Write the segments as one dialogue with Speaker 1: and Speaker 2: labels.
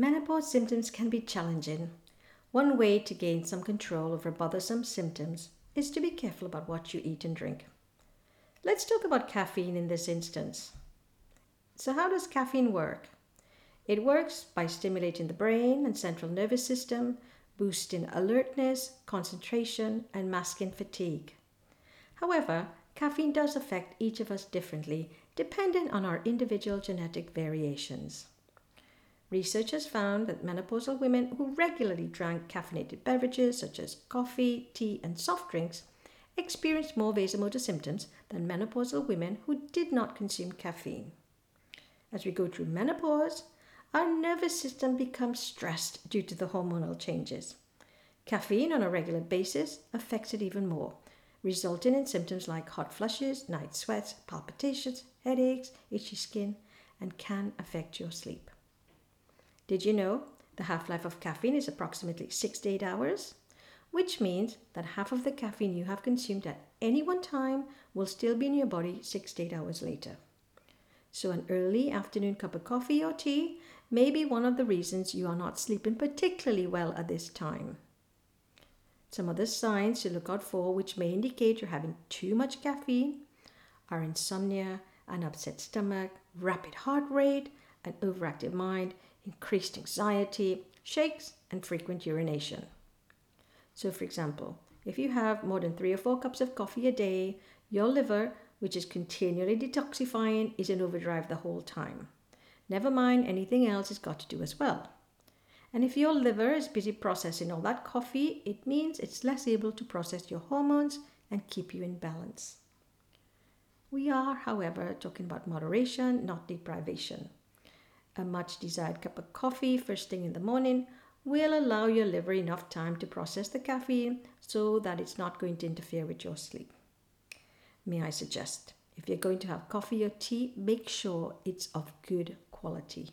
Speaker 1: Menopause symptoms can be challenging. One way to gain some control over bothersome symptoms is to be careful about what you eat and drink. Let's talk about caffeine in this instance. So, how does caffeine work? It works by stimulating the brain and central nervous system, boosting alertness, concentration, and masking fatigue. However, caffeine does affect each of us differently depending on our individual genetic variations. Research has found that menopausal women who regularly drank caffeinated beverages such as coffee, tea, and soft drinks experienced more vasomotor symptoms than menopausal women who did not consume caffeine. As we go through menopause, our nervous system becomes stressed due to the hormonal changes. Caffeine on a regular basis affects it even more, resulting in symptoms like hot flushes, night sweats, palpitations, headaches, itchy skin, and can affect your sleep. Did you know the half life of caffeine is approximately 6 to 8 hours? Which means that half of the caffeine you have consumed at any one time will still be in your body 6 to 8 hours later. So, an early afternoon cup of coffee or tea may be one of the reasons you are not sleeping particularly well at this time. Some other signs to look out for, which may indicate you're having too much caffeine, are insomnia, an upset stomach, rapid heart rate, an overactive mind, increased anxiety, shakes, and frequent urination. So, for example, if you have more than three or four cups of coffee a day, your liver, which is continually detoxifying, is in overdrive the whole time. Never mind anything else it's got to do as well. And if your liver is busy processing all that coffee, it means it's less able to process your hormones and keep you in balance. We are, however, talking about moderation, not deprivation. A much desired cup of coffee first thing in the morning will allow your liver enough time to process the caffeine so that it's not going to interfere with your sleep. May I suggest, if you're going to have coffee or tea, make sure it's of good quality.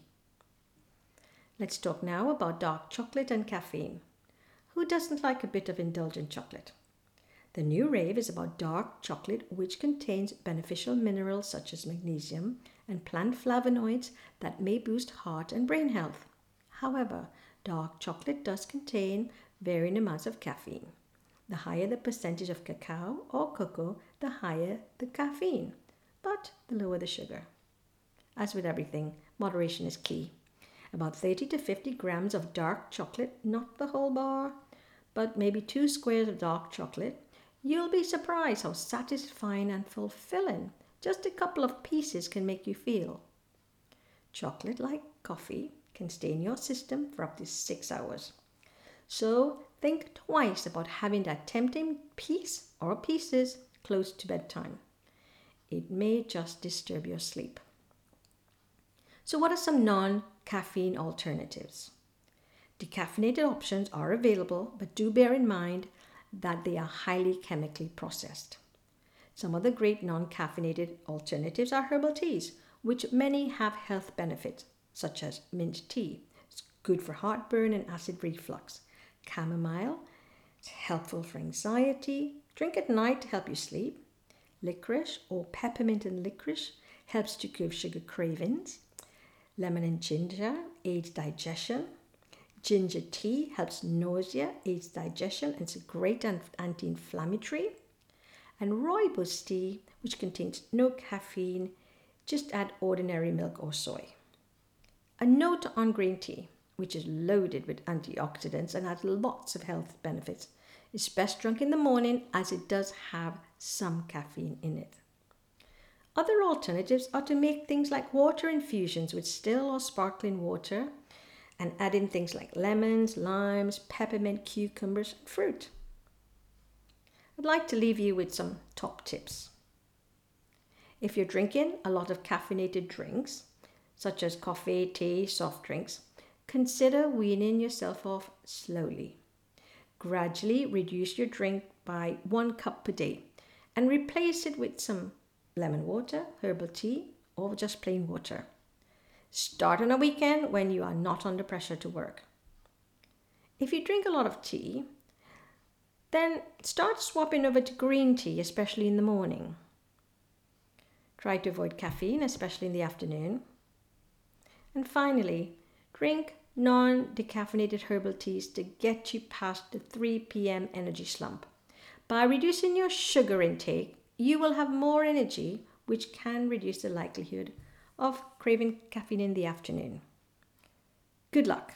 Speaker 1: Let's talk now about dark chocolate and caffeine. Who doesn't like a bit of indulgent chocolate? The new rave is about dark chocolate, which contains beneficial minerals such as magnesium and plant flavonoids that may boost heart and brain health. However, dark chocolate does contain varying amounts of caffeine. The higher the percentage of cacao or cocoa, the higher the caffeine, but the lower the sugar. As with everything, moderation is key. About 30 to 50 grams of dark chocolate, not the whole bar, but maybe two squares of dark chocolate. You'll be surprised how satisfying and fulfilling just a couple of pieces can make you feel. Chocolate, like coffee, can stay in your system for up to six hours. So think twice about having that tempting piece or pieces close to bedtime. It may just disturb your sleep. So, what are some non caffeine alternatives? Decaffeinated options are available, but do bear in mind that they are highly chemically processed. Some other great non caffeinated alternatives are herbal teas, which many have health benefits, such as mint tea. It's good for heartburn and acid reflux. Chamomile, it's helpful for anxiety. Drink at night to help you sleep. Licorice or peppermint and licorice helps to curb sugar cravings. Lemon and ginger aids digestion. Ginger tea helps nausea, aids digestion, and it's a great anti inflammatory and rooibos tea, which contains no caffeine, just add ordinary milk or soy. A note on green tea, which is loaded with antioxidants and has lots of health benefits, is best drunk in the morning as it does have some caffeine in it. Other alternatives are to make things like water infusions with still or sparkling water and add in things like lemons, limes, peppermint, cucumbers, and fruit. I'd like to leave you with some top tips. If you're drinking a lot of caffeinated drinks, such as coffee, tea, soft drinks, consider weaning yourself off slowly. Gradually reduce your drink by one cup per day and replace it with some lemon water, herbal tea, or just plain water. Start on a weekend when you are not under pressure to work. If you drink a lot of tea, then start swapping over to green tea, especially in the morning. Try to avoid caffeine, especially in the afternoon. And finally, drink non decaffeinated herbal teas to get you past the 3 p.m. energy slump. By reducing your sugar intake, you will have more energy, which can reduce the likelihood of craving caffeine in the afternoon. Good luck.